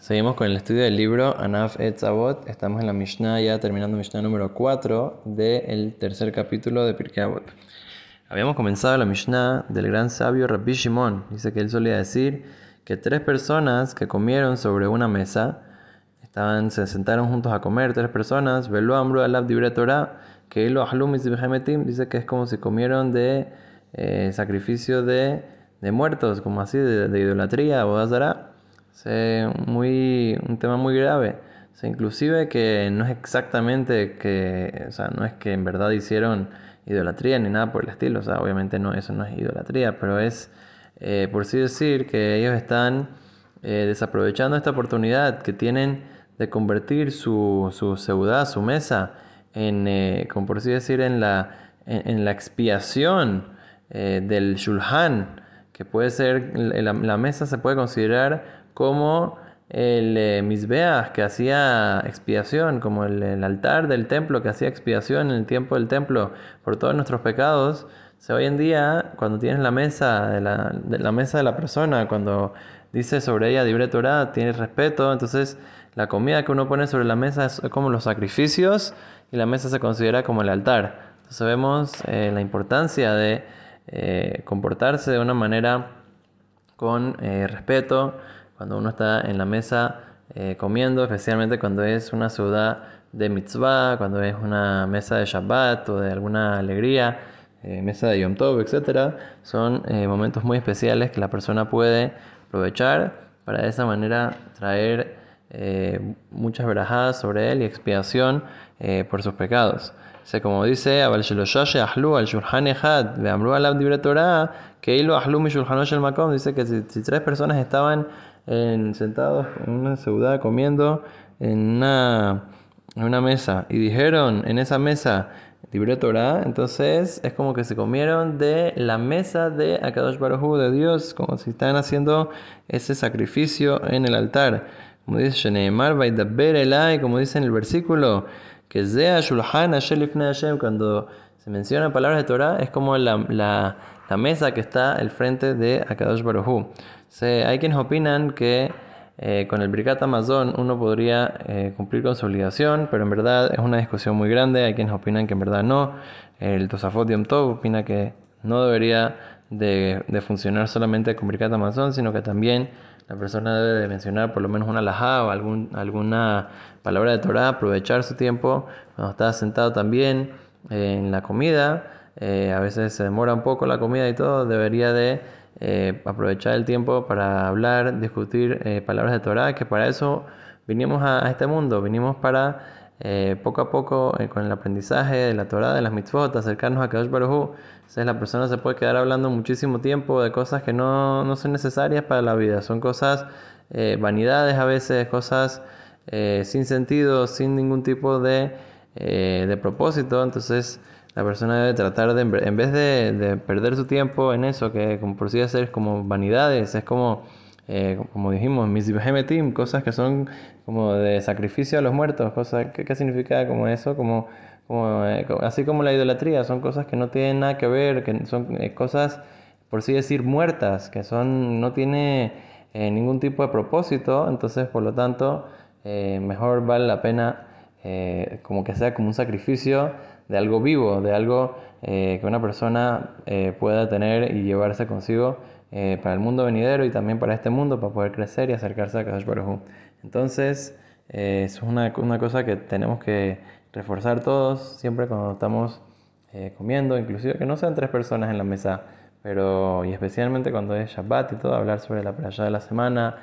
Seguimos con el estudio del libro Anaf Etzavot. Estamos en la Mishnah, ya terminando Mishnah número 4 del tercer capítulo de Pirkei Avot. Habíamos comenzado la Mishnah del gran sabio Rabbi Shimon. Dice que él solía decir que tres personas que comieron sobre una mesa, estaban, se sentaron juntos a comer, tres personas, Velo Amru Alab Dibre Torah, que Ahlum dice que es como si comieron de eh, sacrificio de, de, muertos, como así, de, de idolatría, bodazara muy, un tema muy grave. O inclusive que no es exactamente que, o sea, no es que en verdad hicieron idolatría ni nada por el estilo, o sea, obviamente no, eso no es idolatría, pero es, eh, por así decir, que ellos están eh, desaprovechando esta oportunidad que tienen de convertir su, su seudá, su mesa, en, eh, por así decir, en la, en, la expiación del shulhan, que puede ser, la mesa se puede considerar como el eh, que hacía expiación, como el, altar del templo que hacía expiación en el tiempo del templo por todos nuestros pecados. O hoy en día, cuando tienes la mesa de la, de la mesa de la persona, cuando dice sobre ella libre Torah, tienes respeto, entonces la comida que uno pone sobre la mesa es como los sacrificios y la mesa se considera como el altar. Entonces vemos eh, la importancia de eh, comportarse de una manera con eh, respeto, cuando uno está en la mesa eh, comiendo, especialmente cuando es una ciudad de mitzvah, cuando es una mesa de Shabbat o de alguna alegría, eh, mesa de Yom Tov, etc. Son eh, momentos muy especiales que la persona puede aprovechar para de esa manera traer muchas verajadas sobre él y expiación por sus pecados. O como dice, dice que si, tres personas estaban sentados en una ciudad comiendo en una, en una mesa y dijeron en esa mesa libre Torah, entonces es como que se comieron de la mesa de Akadosh Baruj de Dios, como si están haciendo ese sacrificio en el altar. Como dice Sheneemar, como dice en el versículo, que Zea Shulhan Hashem, cuando se menciona palabras de Torah, es como la, la, la mesa que está al frente de Akadosh Baruj hay quienes opinan que eh, con el Birkat Amazon uno podría eh, cumplir con su obligación, pero en verdad es una discusión muy grande. Hay quienes opinan que en verdad no. El Tosafot Yom Tov opina que no debería de, funcionar solamente con Birkat Amazon, sino que también la persona debe de mencionar por lo menos una laja o algún, alguna palabra de Torah, aprovechar su tiempo cuando está sentado también eh, en la comida. A veces se demora un poco la comida y todo, debería de eh, aprovechar el tiempo para hablar, discutir eh, palabras de Torah, que para eso vinimos a, este mundo, vinimos para eh, poco a poco con el aprendizaje de la Torah, de las mitzvot, acercarnos a Kadosh Baruj Entonces la persona se puede quedar hablando muchísimo tiempo de cosas que no, no son necesarias para la vida, son cosas, vanidades a veces, cosas sin sentido, sin ningún tipo de, de propósito, entonces la persona debe tratar de, en vez de, perder su tiempo en eso, que como por sí decir como vanidades, es como, eh, como dijimos, team cosas que son como de sacrificio a los muertos, cosas, ¿qué, significa como eso? Como, como eh, así como la idolatría, son cosas que no tienen nada que ver, que son eh, cosas, por sí decir, muertas, que son, no tiene ningún tipo de propósito, entonces por lo tanto, mejor vale la pena como que sea como un sacrificio de algo vivo, de algo eh, que una persona eh, pueda tener y llevarse consigo eh, para el mundo venidero y también para este mundo, para poder crecer y acercarse a Kadosh Baruj Entonces, es una, una, cosa que tenemos que reforzar todos, siempre cuando estamos comiendo, inclusive que no sean tres personas en la mesa, pero y especialmente cuando es Shabbat y todo, hablar sobre la playa de la semana,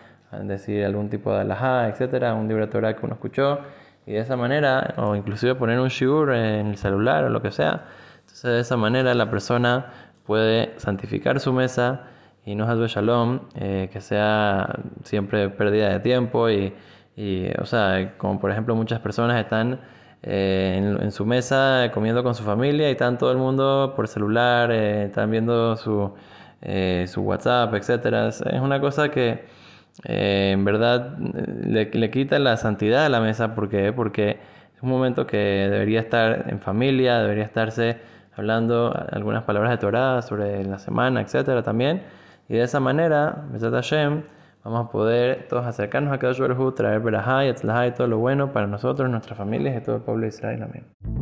decir algún tipo de alajá, etcétera, un libro de Torah que uno escuchó y de esa manera, o inclusive poner un shiur en el celular o lo que sea, entonces de esa manera la persona puede santificar su mesa y no hazbe shalom, eh, que sea siempre pérdida de tiempo y, y, o sea, como por ejemplo muchas personas están eh, en, su mesa comiendo con su familia y están todo el mundo por celular, eh, están viendo su, su WhatsApp, etcétera. Es una cosa que eh, en verdad le, le, quita la santidad a la mesa. ¿Por Porque es un momento que debería estar en familia, debería estarse hablando algunas palabras de Torah sobre la semana, etcétera también. Y de esa manera, Hashem, vamos a poder todos acercarnos a cada Baruj traer verajá y todo lo bueno para nosotros, nuestras familias y todo el pueblo de Israel. Amén.